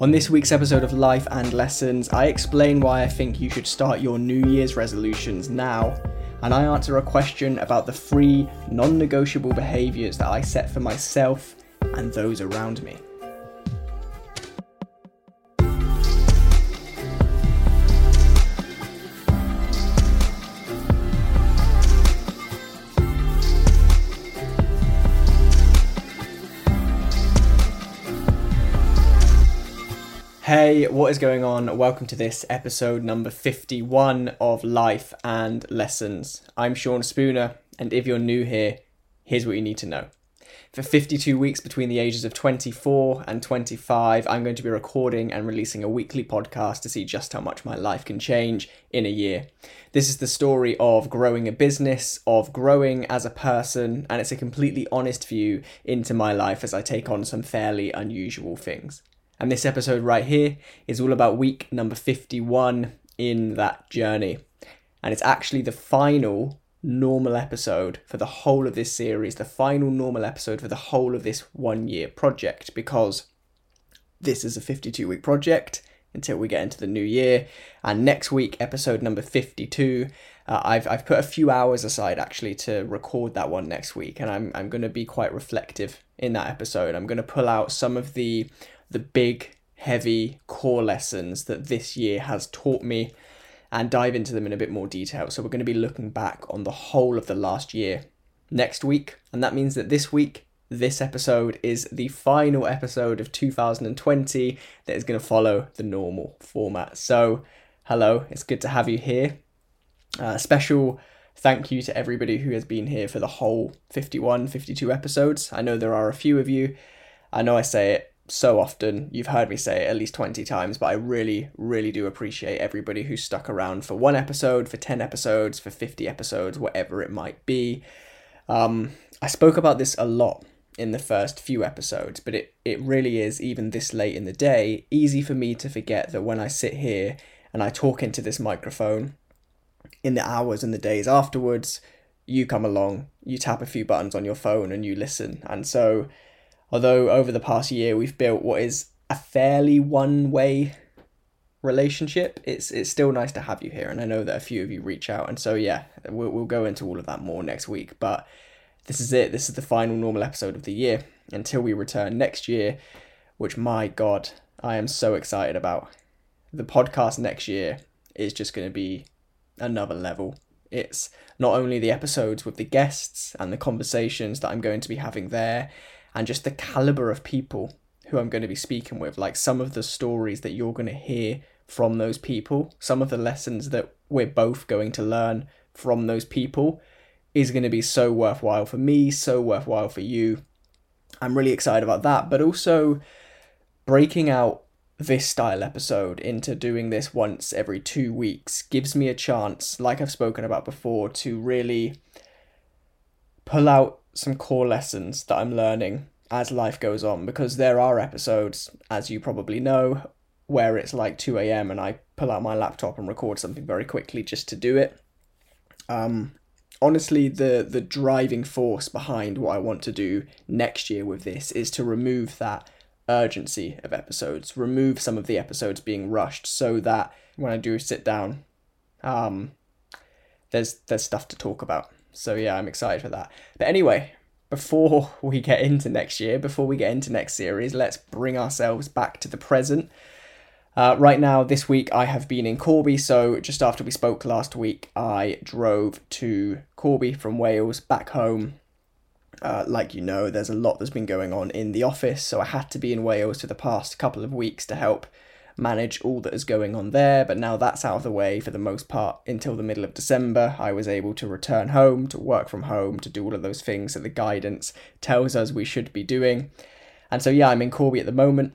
On this week's episode of Life and Lessons, I explain why I think you should start your New Year's resolutions now, and I answer a question about the three non negotiable behaviours that I set for myself and those around me. Hey, what is going on? Welcome to this episode number 51 of Life and Lessons. I'm Sean Spooner, and if you're new here, here's what you need to know. For 52 weeks between the ages of 24 and 25, I'm going to be recording and releasing a weekly podcast to see just how much my life can change in a year. This is the story of growing a business, of growing as a person, and it's a completely honest view into my life as I take on some fairly unusual things. And this episode right here is all about week number 51 in that journey. And it's actually the final normal episode for the whole of this series, the final normal episode for the whole of this one year project, because this is a 52 week project until we get into the new year. And next week, episode number 52, uh, I've, I've put a few hours aside actually to record that one next week. And I'm, I'm going to be quite reflective in that episode. I'm going to pull out some of the the big, heavy core lessons that this year has taught me and dive into them in a bit more detail. So, we're going to be looking back on the whole of the last year next week, and that means that this week, this episode is the final episode of 2020 that is going to follow the normal format. So, hello, it's good to have you here. Uh, special thank you to everybody who has been here for the whole 51, 52 episodes. I know there are a few of you. I know I say it so often. You've heard me say it at least 20 times, but I really, really do appreciate everybody who stuck around for one episode, for 10 episodes, for 50 episodes, whatever it might be. Um, I spoke about this a lot in the first few episodes, but it, it really is, even this late in the day, easy for me to forget that when I sit here and I talk into this microphone, in the hours and the days afterwards, you come along, you tap a few buttons on your phone and you listen. And so Although over the past year we've built what is a fairly one way relationship, it's it's still nice to have you here, and I know that a few of you reach out, and so yeah, we'll we'll go into all of that more next week. But this is it. This is the final normal episode of the year until we return next year, which my god, I am so excited about. The podcast next year is just going to be another level. It's not only the episodes with the guests and the conversations that I'm going to be having there, and just the caliber of people who I'm going to be speaking with, like some of the stories that you're going to hear from those people, some of the lessons that we're both going to learn from those people is going to be so worthwhile for me, so worthwhile for you. I'm really excited about that, but also breaking out this style episode into doing this once every two weeks gives me a chance, like I've spoken about before, to really pull out some core lessons that I'm learning as life goes on because there are episodes, as you probably know, where it's like 2 a.m. and I pull out my laptop and record something very quickly just to do it. Um, honestly, the the driving force behind what I want to do next year with this is to remove that urgency of episodes, remove some of the episodes being rushed, so that when I do sit down, um, there's there's stuff to talk about. So yeah, I'm excited for that. But anyway, before we get into next year, before we get into next series, let's bring ourselves back to the present. Uh, right now, this week, I have been in Corby. So, just after we spoke last week, I drove to Corby from Wales back home. Uh, like you know, there's a lot that's been going on in the office, so I had to be in Wales for the past couple of weeks to help manage all that is going on there. But now that's out of the way for the most part until the middle of December. I was able to return home, to work from home, to do all of those things that the guidance tells us we should be doing. And so, yeah, I'm in Corby at the moment.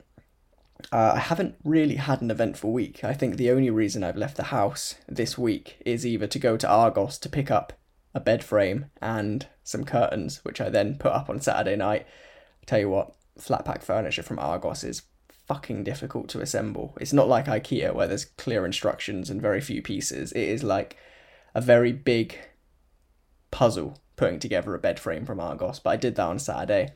Uh, I haven't really had an eventful week. I think the only reason I've left the house this week is either to go to Argos to pick up a bed frame and some curtains, which I then put up on Saturday night. I tell you what, flat pack furniture from Argos is fucking difficult to assemble. It's not like IKEA where there's clear instructions and very few pieces. It is like a very big puzzle putting together a bed frame from Argos. But I did that on Saturday.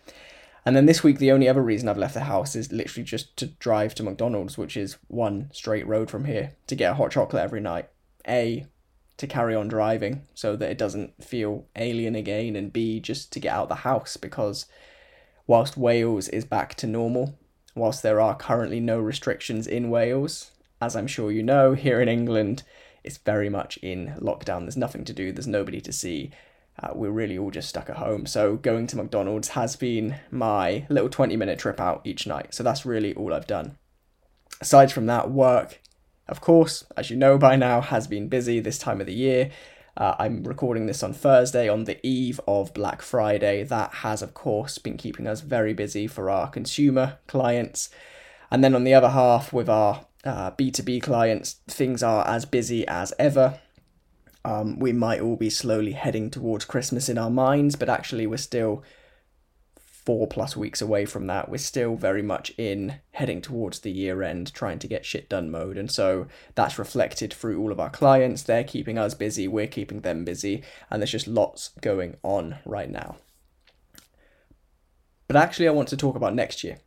And then this week, the only other reason I've left the house is literally just to drive to McDonald's, which is one straight road from here, to get a hot chocolate every night. A, to carry on driving so that it doesn't feel alien again, and B, just to get out the house because whilst Wales is back to normal, whilst there are currently no restrictions in Wales, as I'm sure you know, here in England, it's very much in lockdown. There's nothing to do, there's nobody to see. Uh, we're really all just stuck at home. So going to McDonald's has been my little 20 minute trip out each night. So that's really all I've done. Aside from that, work, of course, as you know by now, has been busy this time of the year. Uh, I'm recording this on Thursday on the eve of Black Friday. That has, of course, been keeping us very busy for our consumer clients. And then on the other half, with our uh, B2B clients, things are as busy as ever. Um, we might all be slowly heading towards Christmas in our minds, but actually, we're still four plus weeks away from that. We're still very much in heading towards the year end, trying to get shit done mode. And so that's reflected through all of our clients. They're keeping us busy, we're keeping them busy, and there's just lots going on right now. But actually, I want to talk about next year.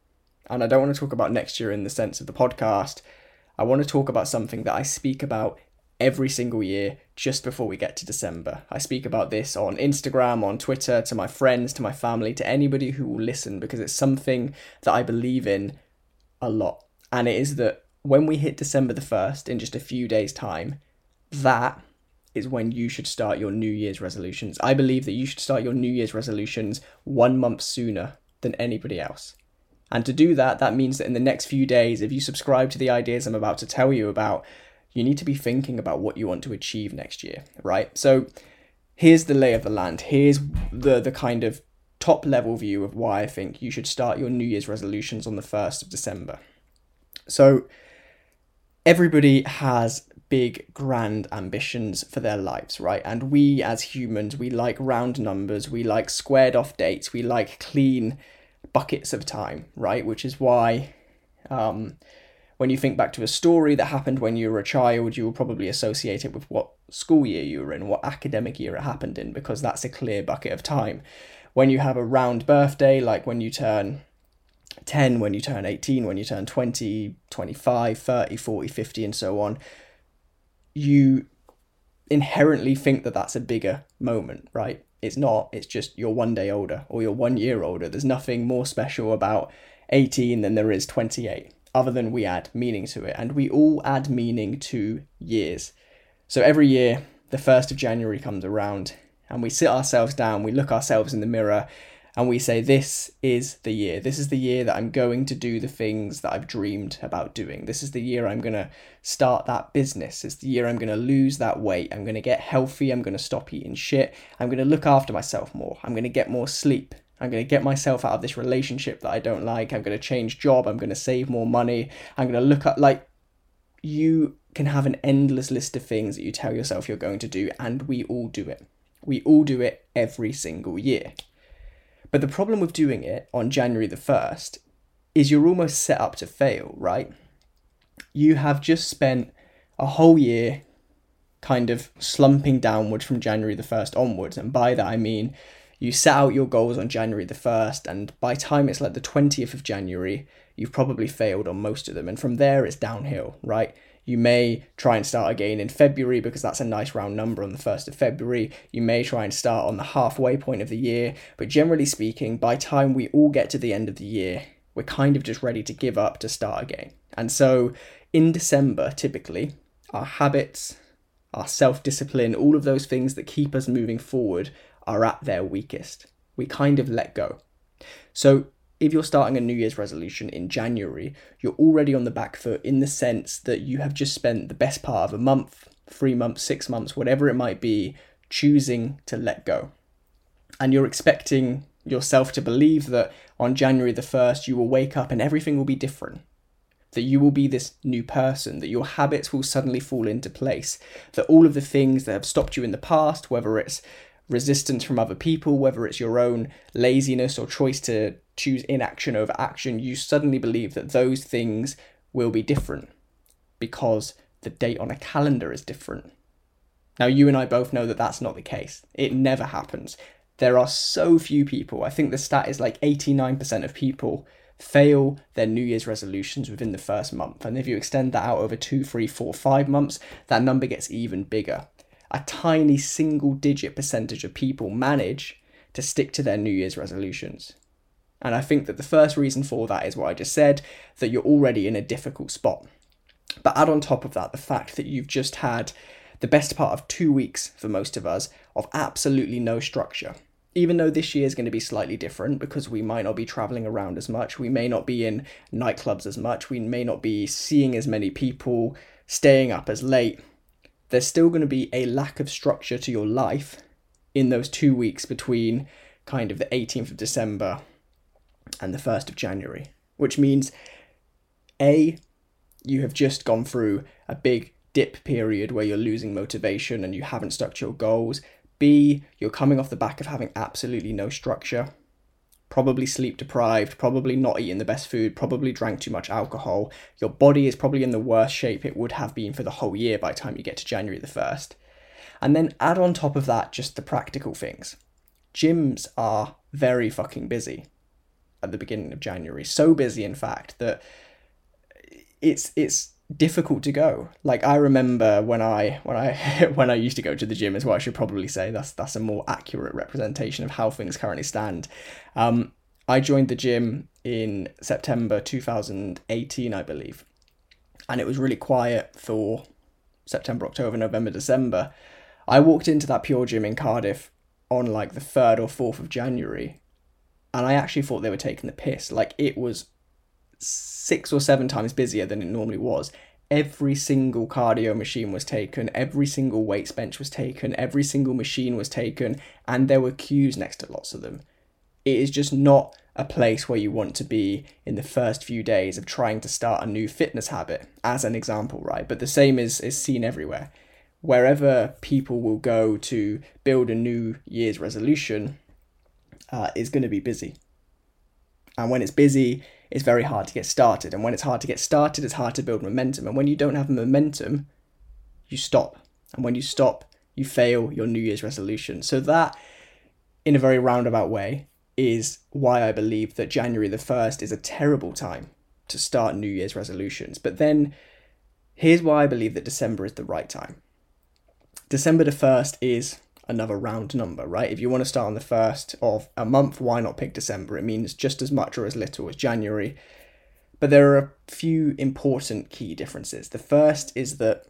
And I don't want to talk about next year in the sense of the podcast. I want to talk about something that I speak about every single year just before we get to December. I speak about this on Instagram, on Twitter, to my friends, to my family, to anybody who will listen because it's something that I believe in a lot. And it is that when we hit December the 1st, in just a few days' time, that is when you should start your New Year's resolutions. I believe that you should start your New Year's resolutions one month sooner than anybody else. And to do that, that means that in the next few days, if you subscribe to the ideas I'm about to tell you about, you need to be thinking about what you want to achieve next year, right? So here's the lay of the land. Here's the the kind of top level view of why I think you should start your New Year's resolutions on the 1st of December. So everybody has big grand ambitions for their lives, right? And we as humans, we like round numbers, we like squared off dates, we like clean buckets of time, right? Which is why um, when you think back to a story that happened when you were a child, you will probably associate it with what school year you were in, what academic year it happened in, because that's a clear bucket of time. When you have a round birthday, like when you turn 10, when you turn 18, when you turn 20, 25, 30, 40, 50, and so on, you inherently think that that's a bigger moment, right? it's not. It's just you're one day older or you're one year older. There's nothing more special about 18 than there is 28, other than we add meaning to it. And we all add meaning to years. So every year, the 1st of January comes around and we sit ourselves down, we look ourselves in the mirror, and we say, This is the year. This is the year that I'm going to do the things that I've dreamed about doing. This is the year I'm going to start that business. It's the year I'm going to lose that weight. I'm going to get healthy. I'm going to stop eating shit. I'm going to look after myself more. I'm going to get more sleep. I'm going to get myself out of this relationship that I don't like. I'm going to change job. I'm going to save more money. I'm going to look at, like, you can have an endless list of things that you tell yourself you're going to do, and we all do it. We all do it every single year. But the problem with doing it on January the 1st is you're almost set up to fail, right? You have just spent a whole year kind of slumping downwards from January the 1st onwards. And by that I mean you set out your goals on January the 1st, and by time it's like the 20th of January, you've probably failed on most of them. And from there, it's downhill, right? You may try and start again in February because that's a nice round number on the 1st of February. You may try and start on the halfway point of the year. But generally speaking, by time we all get to the end of the year, we're kind of just ready to give up to start again. And so in December, typically, our habits, our self discipline, all of those things that keep us moving forward are at their weakest. We kind of let go. So if you're starting a New Year's resolution in January, you're already on the back foot in the sense that you have just spent the best part of a month, three months, six months, whatever it might be, choosing to let go. And you're expecting yourself to believe that on January the 1st, you will wake up and everything will be different. That you will be this new person, that your habits will suddenly fall into place, that all of the things that have stopped you in the past, whether it's resistance from other people, whether it's your own laziness or choice to choose inaction over action, you suddenly believe that those things will be different because the date on a calendar is different. Now, you and I both know that that's not the case. It never happens. there are so few people. I think the stat is like 89% of people fail their New Year's resolutions within the first month. And if you extend that out over two, three, four, five months, that number gets even bigger. A tiny single digit percentage of people manage to stick to their New Year's resolutions. And I think that the first reason for that is what I just said that you're already in a difficult spot. But add on top of that the fact that you've just had the best part of two weeks for most of us of absolutely no structure even though this year is going to be slightly different because we might not be traveling around as much, we may not be in nightclubs as much, we may not be seeing as many people, staying up as late, there's still going to be a lack of structure to your life in those two weeks between kind of the 18th of December and the 1st of January, which means A, you have just gone through a big dip period where you're losing motivation and you haven't stuck to your goals. B, you're coming off the back of having absolutely no structure, probably sleep deprived, probably not eating the best food, probably drank too much alcohol. Your body is probably in the worst shape it would have been for the whole year by the time you get to January the 1st. And then add on top of that just the practical things. Gyms are very fucking busy at the beginning of January. So busy in fact that it's it's difficult to go. Like I remember when I when I when I used to go to the gym is what I should probably say. That's that's a more accurate representation of how things currently stand. Um, I joined the gym in September 2018, I believe, and it was really quiet for September, October, November, December. I walked into that Pure Gym in Cardiff on like the third or fourth of January, and I actually thought they were taking the piss. Like it was six or seven times busier than it normally was. Every single cardio machine was taken, every single weights bench was taken, every single machine was taken, and there were queues next to lots of them. It is just not a place where you want to be in the first few days of trying to start a new fitness habit, as an example, right? But the same is, is seen everywhere. Wherever people will go to build a new year's resolution uh, is going to be busy. And when it's busy, it's very hard to get started. And when it's hard to get started, it's hard to build momentum. And when you don't have momentum, you stop. And when you stop, you fail your New Year's resolution. So, that, in a very roundabout way, is why I believe that January the 1st is a terrible time to start New Year's resolutions. But then, here's why I believe that December is the right time. December the 1st is another round number, right? If you want to start on the first of a month, why not pick December? It means just as much or as little as January. But there are a few important key differences. The first is that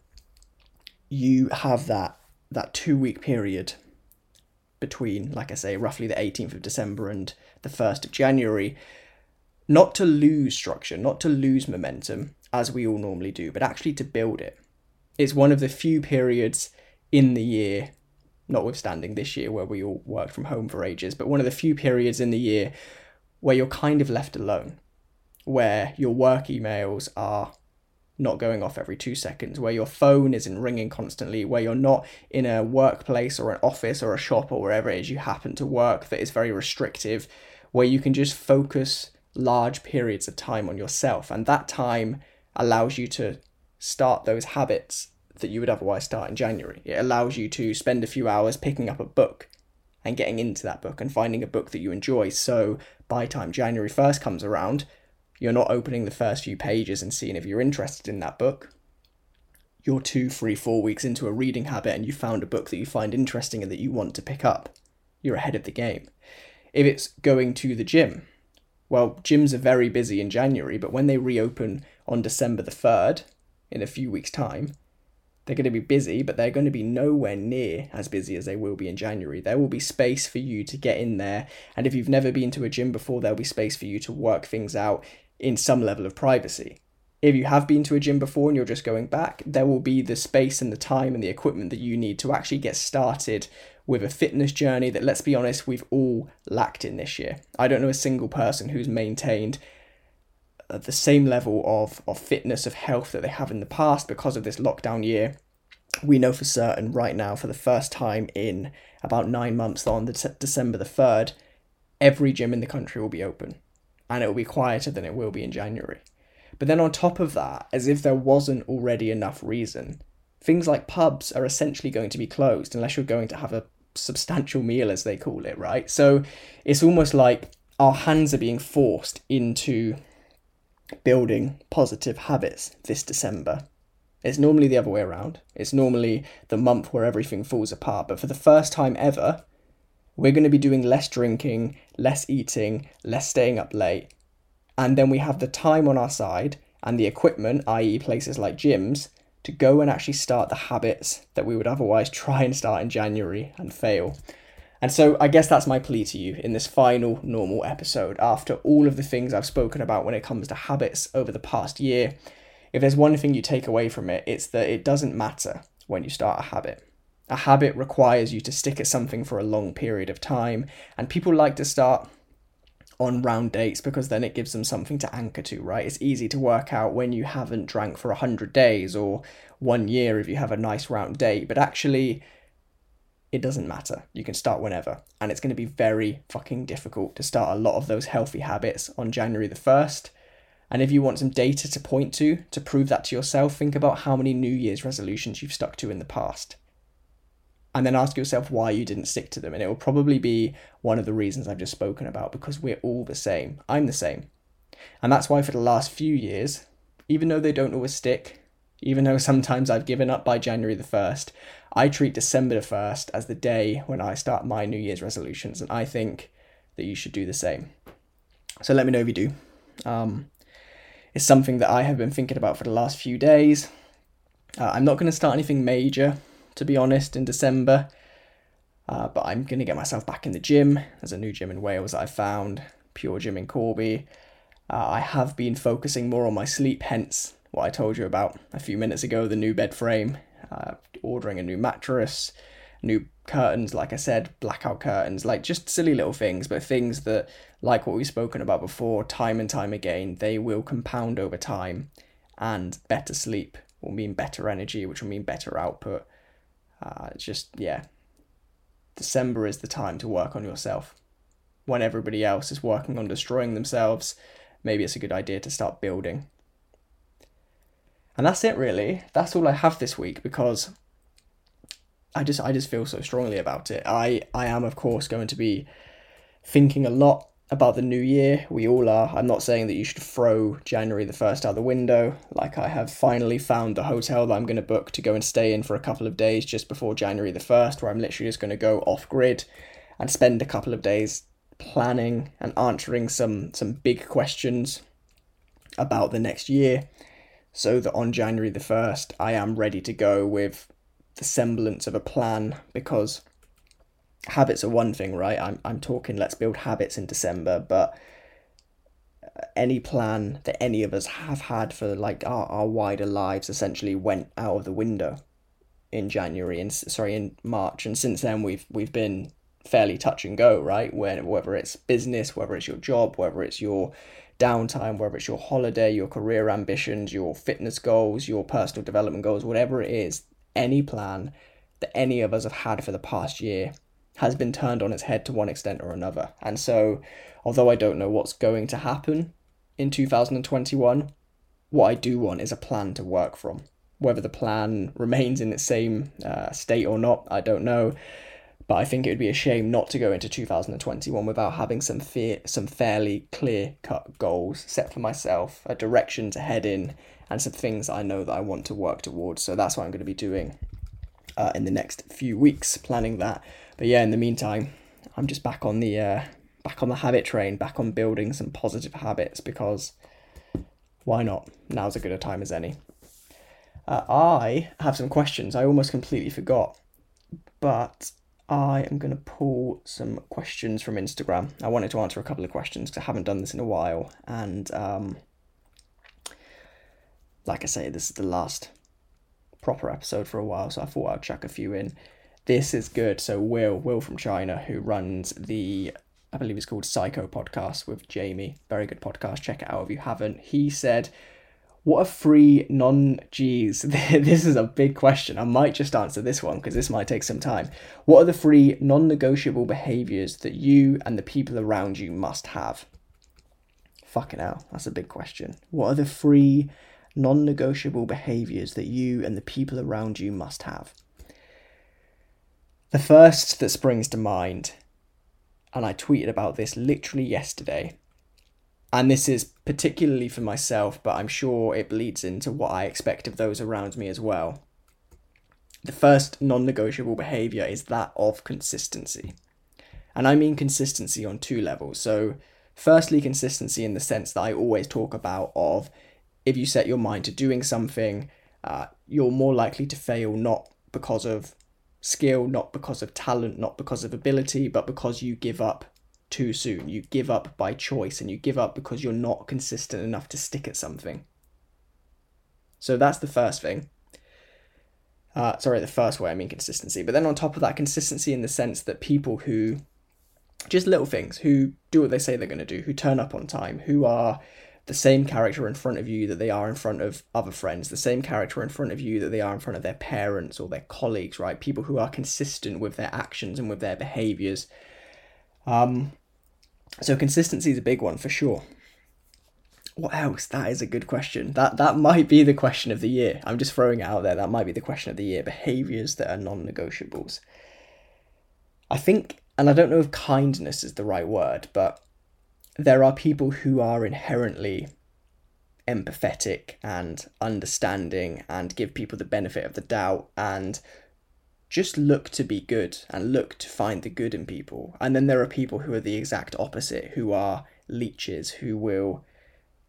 you have that that two week period between, like I say, roughly the 18th of December and the 1st of January, not to lose structure, not to lose momentum, as we all normally do, but actually to build it. It's one of the few periods in the year notwithstanding this year where we all worked from home for ages, but one of the few periods in the year where you're kind of left alone, where your work emails are not going off every two seconds, where your phone isn't ringing constantly, where you're not in a workplace or an office or a shop or wherever it is you happen to work that is very restrictive, where you can just focus large periods of time on yourself. And that time allows you to start those habits that you would otherwise start in January. It allows you to spend a few hours picking up a book and getting into that book and finding a book that you enjoy. So by time January 1st comes around, you're not opening the first few pages and seeing if you're interested in that book. You're two, three, four weeks into a reading habit and you found a book that you find interesting and that you want to pick up. You're ahead of the game. If it's going to the gym, well, gyms are very busy in January, but when they reopen on December the 3rd, in a few weeks' time, they're going to be busy, but they're going to be nowhere near as busy as they will be in January. There will be space for you to get in there. And if you've never been to a gym before, there'll be space for you to work things out in some level of privacy. If you have been to a gym before and you're just going back, there will be the space and the time and the equipment that you need to actually get started with a fitness journey that, let's be honest, we've all lacked in this year. I don't know a single person who's maintained at the same level of, of fitness, of health that they have in the past because of this lockdown year. We know for certain right now, for the first time in about nine months on the December the 3rd, every gym in the country will be open and it will be quieter than it will be in January. But then on top of that, as if there wasn't already enough reason, things like pubs are essentially going to be closed unless you're going to have a substantial meal, as they call it, right? So it's almost like our hands are being forced into building positive habits this December. It's normally the other way around. It's normally the month where everything falls apart. But for the first time ever, we're going to be doing less drinking, less eating, less staying up late. And then we have the time on our side and the equipment, i.e., places like gyms, to go and actually start the habits that we would otherwise try and start in January and fail. And so I guess that's my plea to you in this final normal episode. After all of the things I've spoken about when it comes to habits over the past year, if there's one thing you take away from it, it's that it doesn't matter when you start a habit. A habit requires you to stick at something for a long period of time, and people like to start on round dates because then it gives them something to anchor to, right? It's easy to work out when you haven't drank for 100 days or one year if you have a nice round date, but actually, it doesn't matter. You can start whenever. And it's going to be very fucking difficult to start a lot of those healthy habits on January the 1st. And if you want some data to point to, to prove that to yourself, think about how many New Year's resolutions you've stuck to in the past. And then ask yourself why you didn't stick to them. And it will probably be one of the reasons I've just spoken about because we're all the same. I'm the same. And that's why for the last few years, even though they don't always stick, even though sometimes I've given up by January the 1st, I treat December the 1st as the day when I start my New Year's resolutions, and I think that you should do the same. So let me know if you do. Um, it's something that I have been thinking about for the last few days. Uh, I'm not going to start anything major, to be honest, in December, uh, but I'm going to get myself back in the gym. There's a new gym in Wales that I found, Pure Gym in Corby. Uh, I have been focusing more on my sleep, hence what I told you about a few minutes ago the new bed frame, uh, ordering a new mattress, new curtains, like I said, blackout curtains, like just silly little things, but things that, like what we've spoken about before, time and time again, they will compound over time, and better sleep will mean better energy, which will mean better output. Uh, just, yeah, December is the time to work on yourself. When everybody else is working on destroying themselves, maybe it's a good idea to start building and that's it really. That's all I have this week because I just I just feel so strongly about it. I I am of course going to be thinking a lot about the new year. We all are. I'm not saying that you should throw January the 1st out the window. Like, I have finally found the hotel that I'm going to book to go and stay in for a couple of days just before January the 1st, where I'm literally just going to go off grid and spend a couple of days planning and answering some, some big questions about the next year so that on January the 1st, I am ready to go with the semblance of a plan because habits are one thing, right? I'm, I'm talking let's build habits in December, but any plan that any of us have had for like our, our wider lives essentially went out of the window in January and sorry in March and since then we've we've been fairly touch and go right when whether it's business whether it's your job whether it's your downtime, whether it's your holiday, your career ambitions, your fitness goals, your personal development goals, whatever it is, any plan that any of us have had for the past year has been turned on its head to one extent or another. And so, although I don't know what's going to happen in 2021, what I do want is a plan to work from. Whether the plan remains in its same uh, state or not, I don't know but I think it would be a shame not to go into 2021 without having some fear, some fairly clear cut goals set for myself, a direction to head in, and some things I know that I want to work towards. So that's what I'm going to be doing uh, in the next few weeks, planning that. But yeah, in the meantime, I'm just back on the uh, back on the habit train, back on building some positive habits because why not? Now's as good a time as any. Uh, I have some questions. I almost completely forgot, but I am going to pull some questions from Instagram. I wanted to answer a couple of questions because I haven't done this in a while. And um, like I say, this is the last proper episode for a while, so I thought I'd chuck a few in. This is good. So, Will, Will from China, who runs the, I believe it's called Psycho Podcast with Jamie. Very good podcast. Check it out if you haven't. He said, what are free non G's? this is a big question. I might just answer this one because this might take some time. What are the free non negotiable behaviors that you and the people around you must have? Fucking hell, that's a big question. What are the free non negotiable behaviors that you and the people around you must have? The first that springs to mind, and I tweeted about this literally yesterday, and this is particularly for myself, but I'm sure it bleeds into what I expect of those around me as well. The first non negotiable behavior is that of consistency. And I mean consistency on two levels. So, firstly, consistency in the sense that I always talk about of if you set your mind to doing something, uh, you're more likely to fail not because of skill, not because of talent, not because of ability, but because you give up too soon. You give up by choice and you give up because you're not consistent enough to stick at something. So that's the first thing. Uh, sorry, the first way I mean consistency. But then on top of that, consistency in the sense that people who, just little things, who do what they say they're going to do, who turn up on time, who are the same character in front of you that they are in front of other friends, the same character in front of you that they are in front of their parents or their colleagues, right? People who are consistent with their actions and with their behaviors. Um, so consistency is a big one for sure. What else? That is a good question. That that might be the question of the year. I'm just throwing it out there. That might be the question of the year. Behaviors that are non-negotiables. I think, and I don't know if kindness is the right word, but there are people who are inherently empathetic and understanding and give people the benefit of the doubt and just look to be good and look to find the good in people. And then there are people who are the exact opposite, who are leeches, who will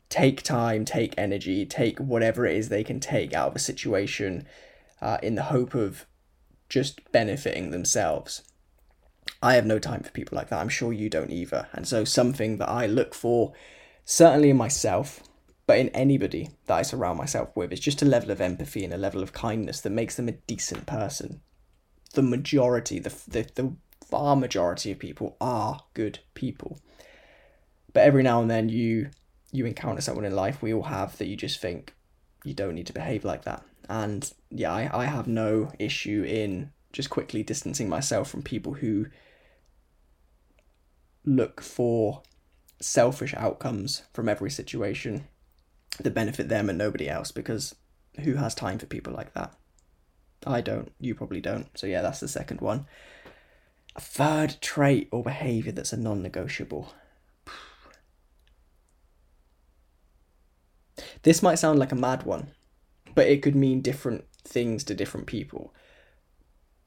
take time, take energy, take whatever it is they can take out of a situation uh, in the hope of just benefiting themselves. I have no time for people like that. I'm sure you don't either. And so, something that I look for, certainly in myself, but in anybody that I surround myself with, is just a level of empathy and a level of kindness that makes them a decent person. The majority, the, the, the far majority of people are good people. But every now and then you you encounter someone in life we all have that you just think you don't need to behave like that. And yeah, I, I have no issue in just quickly distancing myself from people who look for selfish outcomes from every situation that benefit them and nobody else because who has time for people like that? I don't. You probably don't. So, yeah, that's the second one. A third trait or behavior that's a non negotiable. This might sound like a mad one, but it could mean different things to different people.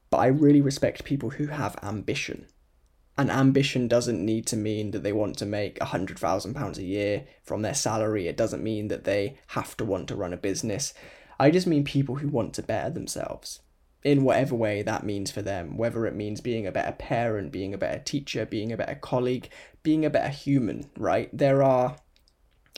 But I really respect people who have ambition and ambition doesn't need to mean that they want to make a hundred thousand pounds a year from their salary. It doesn't mean that they have to want to run a business. I just mean people who want to better themselves in whatever way that means for them, whether it means being a better parent, being a better teacher, being a better colleague, being a better human, right? There are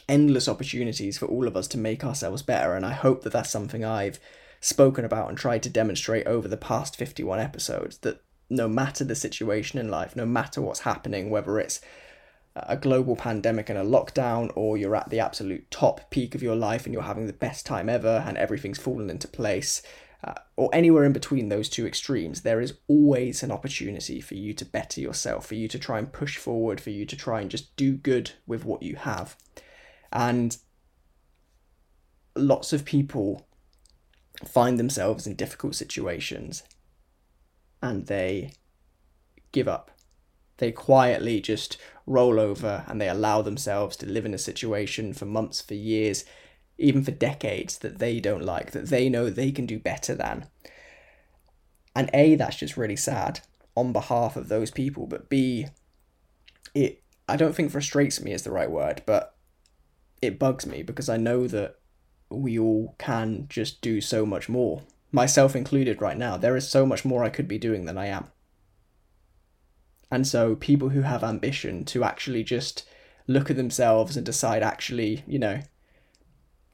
endless opportunities for all of us to make ourselves better, and I hope that that's something I've spoken about and tried to demonstrate over the past 51 episodes that no matter the situation in life, no matter what's happening, whether it's a global pandemic and a lockdown, or you're at the absolute top peak of your life and you're having the best time ever and everything's fallen into place, uh, or anywhere in between those two extremes, there is always an opportunity for you to better yourself, for you to try and push forward, for you to try and just do good with what you have. And lots of people find themselves in difficult situations and they give up. They quietly just roll over and they allow themselves to live in a situation for months, for years, even for decades that they don't like, that they know they can do better than. And A, that's just really sad on behalf of those people, but B, it I don't think frustrates me is the right word, but it bugs me because I know that we all can just do so much more myself included right now, there is so much more I could be doing than I am. And so, people who have ambition to actually just look at themselves and decide, actually, you know,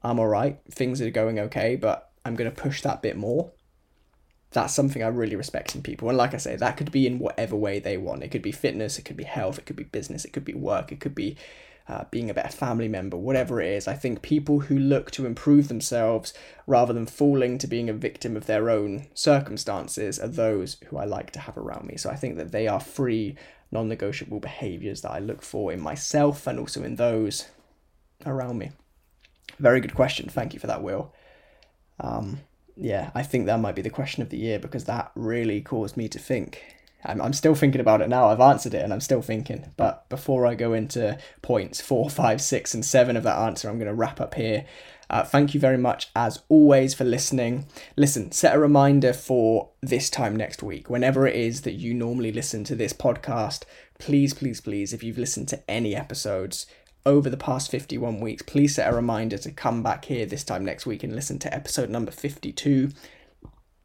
I'm alright, things are going okay, but I'm going to push that bit more. That's something I really respect in people. And like I say, that could be in whatever way they want. It could be fitness, it could be health, it could be business, it could be work, it could be uh, being a better family member, whatever it is. I think people who look to improve themselves rather than falling to being a victim of their own circumstances are those who I like to have around me. So I think that they are free, non negotiable behaviors that I look for in myself and also in those around me. Very good question. Thank you for that, Will. Um, yeah, I think that might be the question of the year because that really caused me to think. I'm, I'm still thinking about it now. I've answered it and I'm still thinking. But before I go into points four, five, six, and seven of that answer, I'm going to wrap up here. Uh, thank you very much, as always, for listening. Listen, set a reminder for this time next week, whenever it is that you normally listen to this podcast. Please, please, please, if you've listened to any episodes, over the past 51 weeks, please set a reminder to come back here this time next week and listen to episode number 52.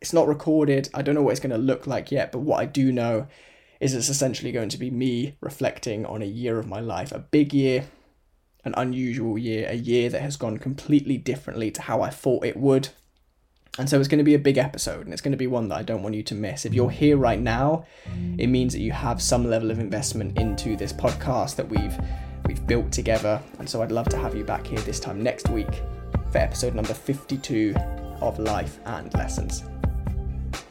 It's not recorded, I don't know what it's going to look like yet, but what I do know is it's essentially going to be me reflecting on a year of my life, a big year, an unusual year, a year that has gone completely differently to how I thought it would. And so it's going to be a big episode and it's going to be one that I don't want you to miss. If you're here right now, it means that you have some level of investment into this podcast that we've we've built together. And so I'd love to have you back here this time next week for episode number 52 of Life and Lessons.